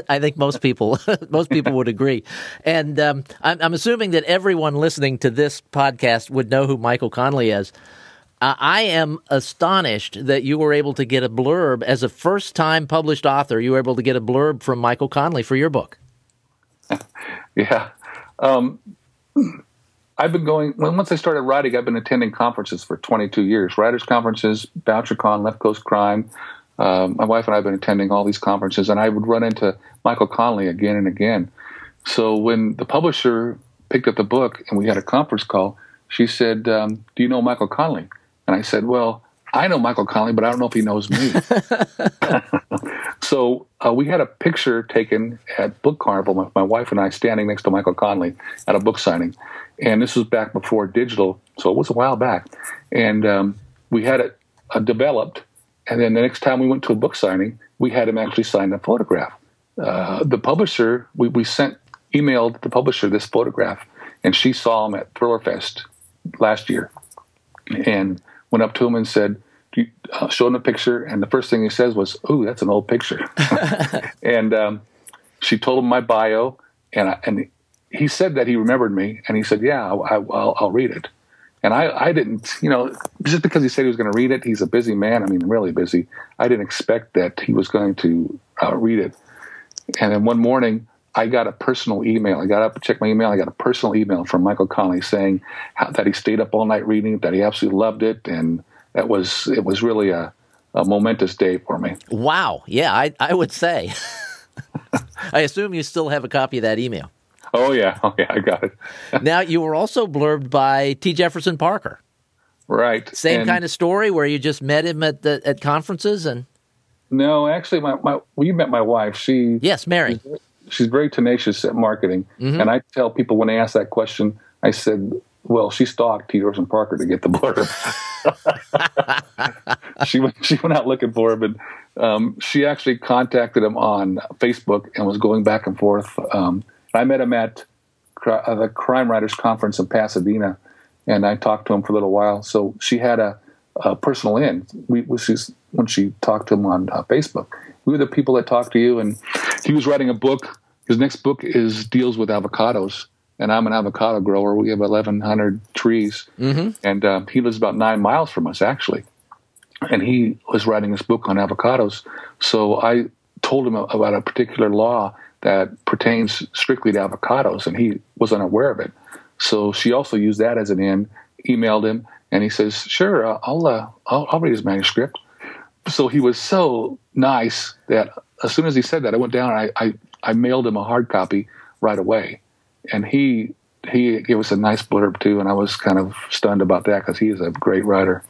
I think most people most people would agree, and um, I'm, I'm, assuming that everyone listening to this podcast would know who Michael Connelly is. Uh, I am astonished that you were able to get a blurb as a first time published author. You were able to get a blurb from Michael Connelly for your book. yeah. Um, I've been going, when once I started writing, I've been attending conferences for 22 years writers' conferences, BoucherCon, Left Coast Crime, um, my wife and I have been attending all these conferences, and I would run into Michael Connelly again and again. So when the publisher picked up the book and we had a conference call, she said, um, "Do you know Michael Connelly?" And I said, "Well, I know Michael Connelly, but I don't know if he knows me." so uh, we had a picture taken at Book Carnival, my, my wife and I standing next to Michael Connelly at a book signing, and this was back before digital, so it was a while back, and um, we had it uh, developed and then the next time we went to a book signing, we had him actually sign a photograph. Uh, the publisher, we, we sent, emailed the publisher this photograph, and she saw him at Thriller Fest last year and went up to him and said, uh, showed him a picture. And the first thing he says was, Ooh, that's an old picture. and um, she told him my bio, and, I, and he said that he remembered me, and he said, Yeah, I, will read it. And I, I didn't, you know, just because he said he was going to read it, he's a busy man. I mean, really busy. I didn't expect that he was going to uh, read it. And then one morning, I got a personal email. I got up, and checked my email. I got a personal email from Michael Connelly saying how, that he stayed up all night reading it, that he absolutely loved it, and that was it was really a, a momentous day for me. Wow! Yeah, I I would say. I assume you still have a copy of that email. Oh yeah, oh yeah, I got it. now you were also blurbed by T. Jefferson Parker. Right. Same and kind of story where you just met him at the at conferences and. No, actually, my, my well, you met my wife. She yes, Mary. She's, she's very tenacious at marketing, mm-hmm. and I tell people when they ask that question, I said, "Well, she stalked T. Jefferson Parker to get the blurb. she went she went out looking for him, and um, she actually contacted him on Facebook and was going back and forth." Um, I met him at uh, the Crime Writers Conference in Pasadena, and I talked to him for a little while. So she had a, a personal in. We, she's, when she talked to him on uh, Facebook, we were the people that talked to you, and he was writing a book. His next book is deals with avocados, and I'm an avocado grower. We have 1,100 trees, mm-hmm. and uh, he lives about nine miles from us, actually. And he was writing this book on avocados. So I told him about a particular law that pertains strictly to avocados, and he was unaware of it. So she also used that as an in, emailed him, and he says, "Sure, uh, I'll, uh, I'll, I'll read his manuscript." so he was so nice that as soon as he said that, I went down and I, I, I mailed him a hard copy right away. And he he gave us a nice blurb too, and I was kind of stunned about that because he is a great writer.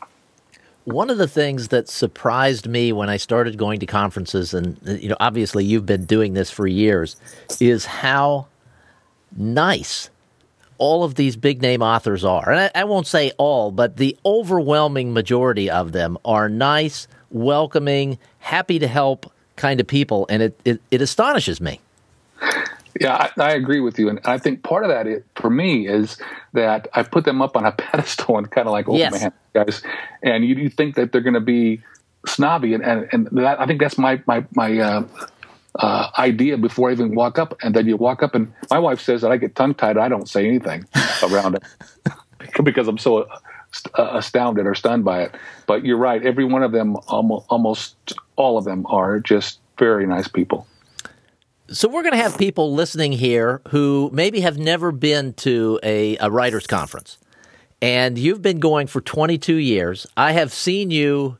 One of the things that surprised me when I started going to conferences, and uh, you know, obviously you've been doing this for years, is how nice all of these big name authors are. And I, I won't say all, but the overwhelming majority of them are nice, welcoming, happy to help kind of people, and it, it, it astonishes me. Yeah, I, I, agree with you, and I think part of that, for me, is that I put them up on a pedestal and kind of like, oh yes. man, guys, and you, you think that they're going to be snobby, and and, and that, I think that's my my my uh, uh, idea before I even walk up, and then you walk up, and my wife says that I get tongue tied, I don't say anything around it because I'm so uh, astounded or stunned by it. But you're right, every one of them, almost almost all of them, are just very nice people. So we're going to have people listening here who maybe have never been to a, a writers conference. And you've been going for 22 years. I have seen you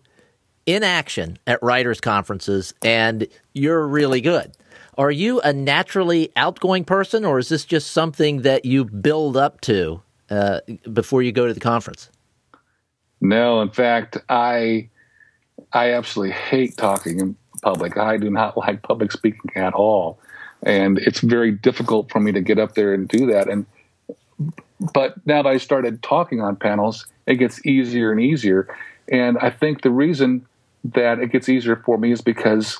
in action at writers conferences and you're really good. Are you a naturally outgoing person or is this just something that you build up to uh, before you go to the conference? No, in fact, I I absolutely hate talking public. I do not like public speaking at all, and it's very difficult for me to get up there and do that. And but now that I started talking on panels, it gets easier and easier. And I think the reason that it gets easier for me is because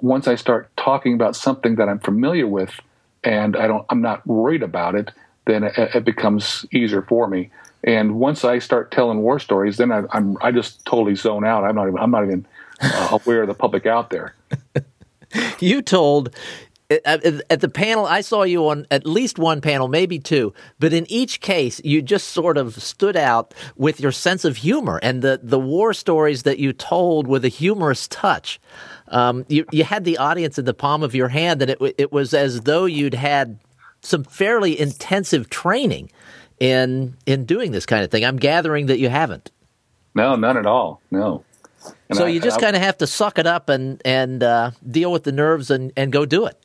once I start talking about something that I'm familiar with and I don't, I'm not worried about it, then it, it becomes easier for me. And once I start telling war stories, then I, am I just totally zone out. I'm not even I'm not even uh, aware of the public out there. you told at the panel, I saw you on at least one panel, maybe two, but in each case, you just sort of stood out with your sense of humor and the, the war stories that you told with a humorous touch. Um, you, you had the audience in the palm of your hand, and it, it was as though you'd had some fairly intensive training in in doing this kind of thing. I'm gathering that you haven't. No, none at all. No. And so I, you just kind of have to suck it up and and uh, deal with the nerves and, and go do it.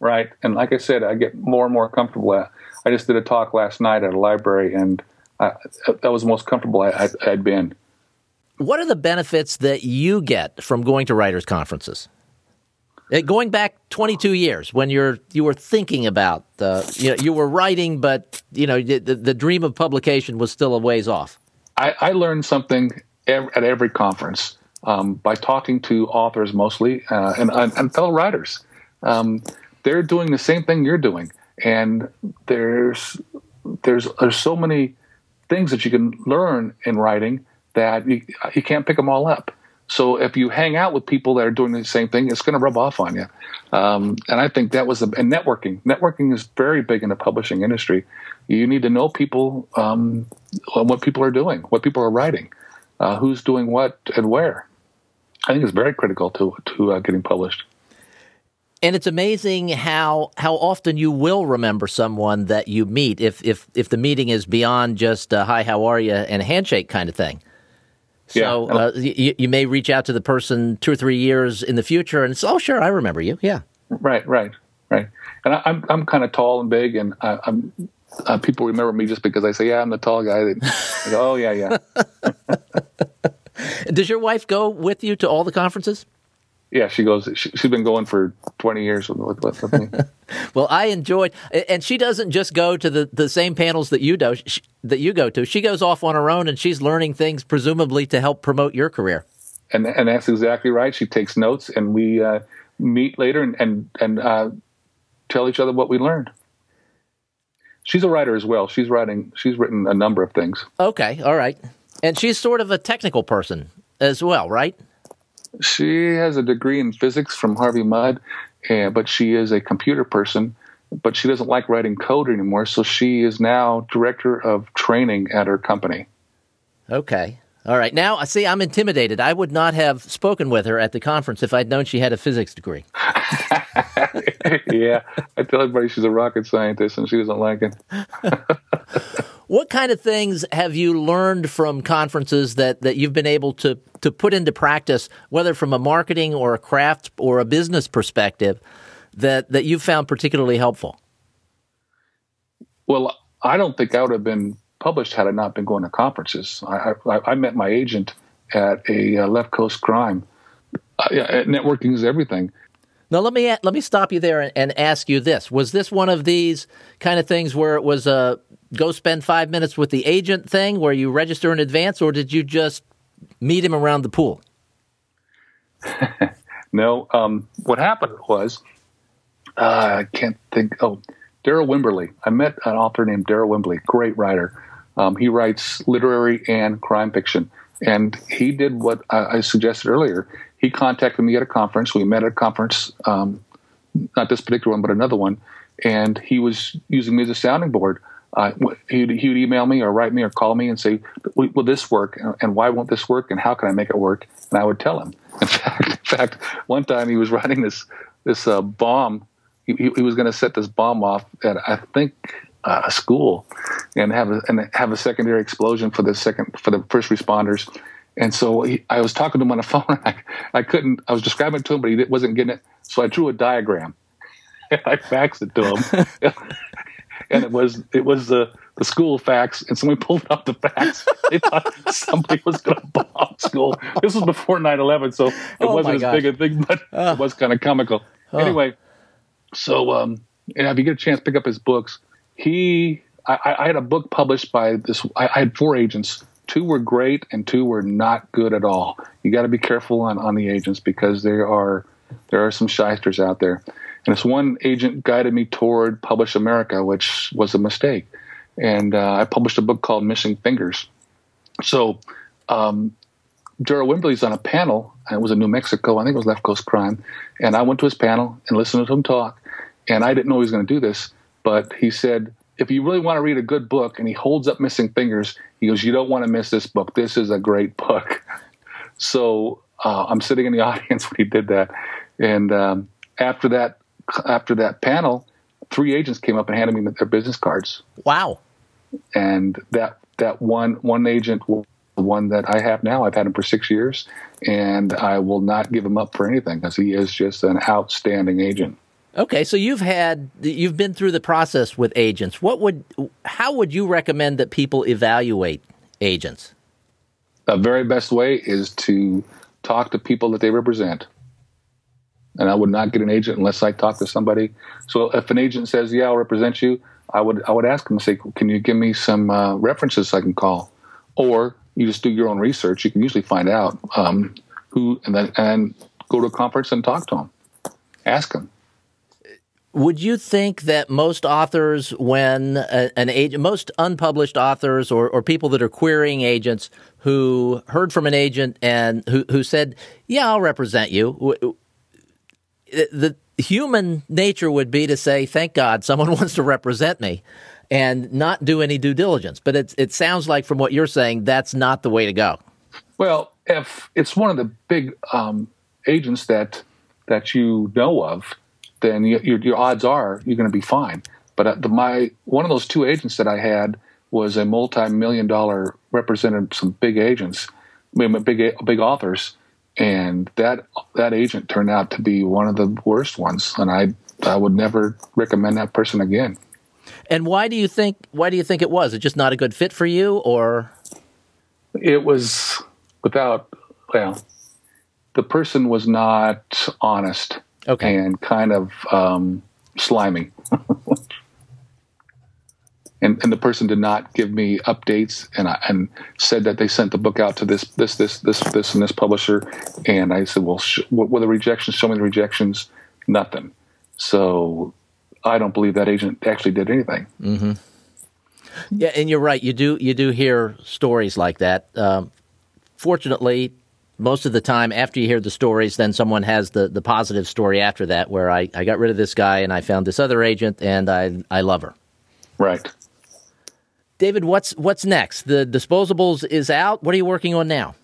Right, and like I said, I get more and more comfortable. I just did a talk last night at a library, and I, that was the most comfortable I, had been. What are the benefits that you get from going to writers' conferences? Uh, going back 22 years when you're you were thinking about uh, you know you were writing but you know the, the dream of publication was still a ways off i, I learned something at every conference um, by talking to authors mostly uh, and, and, fellow writers um, they're doing the same thing you're doing and there's there's there's so many things that you can learn in writing that you, you can't pick them all up so if you hang out with people that are doing the same thing, it's going to rub off on you. Um, and I think that was the, and networking. Networking is very big in the publishing industry. You need to know people, um, what people are doing, what people are writing, uh, who's doing what and where. I think it's very critical to to uh, getting published. And it's amazing how how often you will remember someone that you meet if if if the meeting is beyond just uh, hi how are you and a handshake kind of thing. So yeah. uh, you, you may reach out to the person two or three years in the future, and it's oh sure, I remember you. Yeah, right, right, right. And I, am I'm, I'm kind of tall and big, and I, am uh, people remember me just because I say yeah I'm the tall guy. They, they go oh yeah yeah. Does your wife go with you to all the conferences? yeah, she goes. She, has been going for twenty years with, with, with me. well, I enjoyed, and she doesn't just go to the, the same panels that you do she, that you go to. She goes off on her own, and she's learning things, presumably to help promote your career. And and that's exactly right. She takes notes, and we uh, meet later and and, and uh, tell each other what we learned. She's a writer as well. She's writing. She's written a number of things. Okay, all right, and she's sort of a technical person as well, right? She has a degree in physics from Harvey Mudd, and, but she is a computer person. But she doesn't like writing code anymore, so she is now director of training at her company. Okay. All right. Now, I see, I'm intimidated. I would not have spoken with her at the conference if I'd known she had a physics degree. yeah. I tell everybody she's a rocket scientist and she doesn't like it. What kind of things have you learned from conferences that, that you've been able to, to put into practice, whether from a marketing or a craft or a business perspective, that, that you found particularly helpful? Well, I don't think I would have been published had I not been going to conferences. I, I, I met my agent at a uh, left coast crime. Uh, networking is everything. Now let me let me stop you there and, and, ask you this: Was this one of these kind of things where it was a go spend five minutes with the agent thing, where you register in advance, or did you just meet him around the pool? no. Um, what happened was uh, I can't think. Oh, Darryl Wimberley. I met an author named Darryl Wimberley, great writer. Um, he writes literary and crime fiction, and he did what I, I suggested earlier he contacted me at a conference. We met at a conference, um, not this particular one, but another one, and he was using me as a sounding board. Uh, he'd, he would email me or write me or call me and say, "Will this work? And why won't this work? And how can I make it work?" And I would tell him. In fact, in fact, one time he was writing this this uh, bomb. He, he was going to set this bomb off at I think uh, a school, and have a and have a secondary explosion for the second for the first responders. And so he, I was talking to him on the phone. I, I couldn't. I was describing it to him, but he wasn't getting it. So I drew a diagram. And I faxed it to him, and it was it was the the school fax. And somebody pulled out the fax. They thought somebody was going to bomb school. This was before 9-11, so it oh wasn't as gosh. big a thing, but uh, it was kind of comical. Uh, anyway, so um, and if you get a chance, pick up his books. He, I, I had a book published by this. I, I had four agents two were great and two were not good at all. You got to be careful on, on the agents because there are there are some shysters out there. And this one agent guided me toward Publish America, which was a mistake. And uh, I published a book called Missing Fingers. So um, Darryl Wimberley's on a panel, it was in New Mexico. I think it was Left Coast Crime. And I went to his panel and listened to him talk. And I didn't know he was going to do this, but he said, if you really want to read a good book, and he holds up Missing Fingers, he goes, "You don't want to miss this book. This is a great book." So uh, I'm sitting in the audience when he did that, and um, after that, after that panel, three agents came up and handed me their business cards. Wow! And that that one one agent, the one that I have now, I've had him for six years, and I will not give him up for anything because he is just an outstanding agent. Okay, so you've had you've been through the process with agents. What would how would you recommend that people evaluate agents? The very best way is to talk to people that they represent. And I would not get an agent unless I talk to somebody. So if an agent says, "Yeah, I'll represent you," I would I would ask them say, "Can you give me some uh, references I can call?" Or you just do your own research. You can usually find out um, who, and then and go to a conference and talk to them. Ask them. Would you think that most authors, when a, an agent, most unpublished authors or, or people that are querying agents who heard from an agent and who, who said, Yeah, I'll represent you, the human nature would be to say, Thank God someone wants to represent me and not do any due diligence. But it, it sounds like from what you're saying, that's not the way to go. Well, if it's one of the big um, agents that that you know of, then you, your, your odds are you're going to be fine. But uh, the, my one of those two agents that I had was a multi-million dollar represented some big agents, big big authors, and that that agent turned out to be one of the worst ones, and I I would never recommend that person again. And why do you think why do you think it was? It just not a good fit for you, or it was without well, the person was not honest okay. and kind of um, slimy. and, and the person did not give me updates and I, and said that they sent the book out to this this this this this and this publisher and I said well sh- what were the rejections show me the rejections nothing so I don't believe that agent actually did anything mm-hmm. yeah and you're right you do you do hear stories like that um, fortunately most of the time after you hear the stories then someone has the, the positive story after that where I, I got rid of this guy and i found this other agent and i, I love her. Right. David what's what's next? The disposables is out. What are you working on now?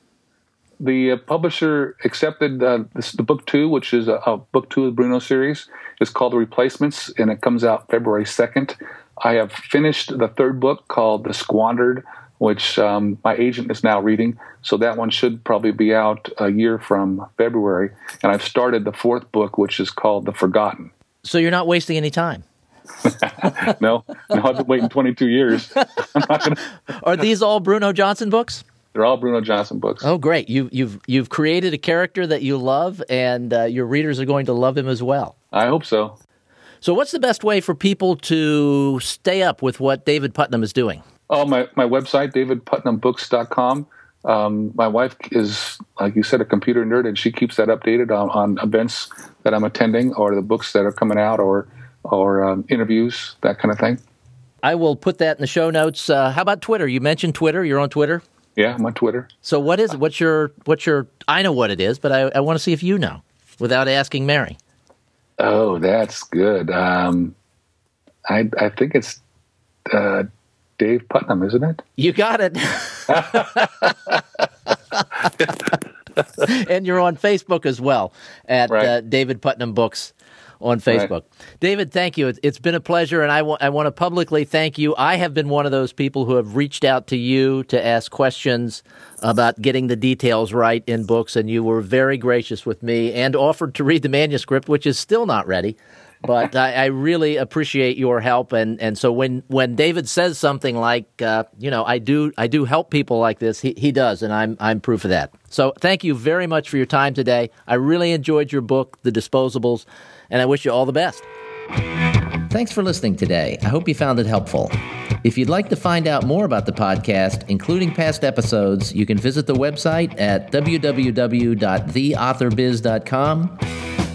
The uh, publisher accepted uh, this, the book two which is a, a, book two of the bruno series. It's called the replacements and it comes out february 2nd I have finished the third book called The Squandered, which um, my agent is now reading. So that one should probably be out a year from February. And I've started the fourth book, which is called The Forgotten. So you're not wasting any time. no, no, I've been waiting 22 years. Gonna... Are these all Bruno Johnson books? They're all Bruno Johnson books. Oh, great! You, you've you've created a character that you love, and uh, your readers are going to love him as well. I hope so. So, what's the best way for people to stay up with what David Putnam is doing? Oh, my, my website, davidputnambooks.com. Um, my wife is, like you said, a computer nerd, and she keeps that updated on, on events that I'm attending or the books that are coming out or, or um, interviews, that kind of thing. I will put that in the show notes. Uh, how about Twitter? You mentioned Twitter. You're on Twitter. Yeah, I'm on Twitter. So what is what's your what's your? I know what it is, but I, I want to see if you know, without asking Mary. Oh, that's good. Um, I I think it's uh, Dave Putnam, isn't it? You got it. and you're on Facebook as well at right. uh, David Putnam Books on Facebook. Right. David, thank you. it's been a pleasure, and I, w- I want to publicly thank you. I have been one of those people who have reached out to you to ask questions about getting the details right in books, and you were very gracious with me and offered to read the manuscript, which is still not ready but I, I, really appreciate your help. And, and so when, when David says something like, uh, you know, I do I do help people like this, he, he does, and I'm I'm proof of that. So thank you very much for your time today. I really enjoyed your book, The Disposables, and I wish you all the best. Thanks for listening today. I hope you found it helpful. If you'd like to find out more about the podcast, including past episodes, you can visit the website at www.theauthorbiz.com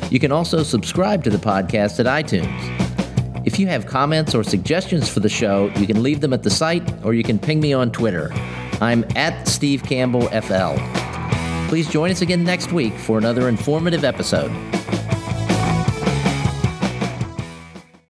you can also subscribe to the podcast at iTunes. If you have comments or suggestions for the show, you can leave them at the site or you can ping me on Twitter. I'm at Steve Campbell FL. Please join us again next week for another informative episode.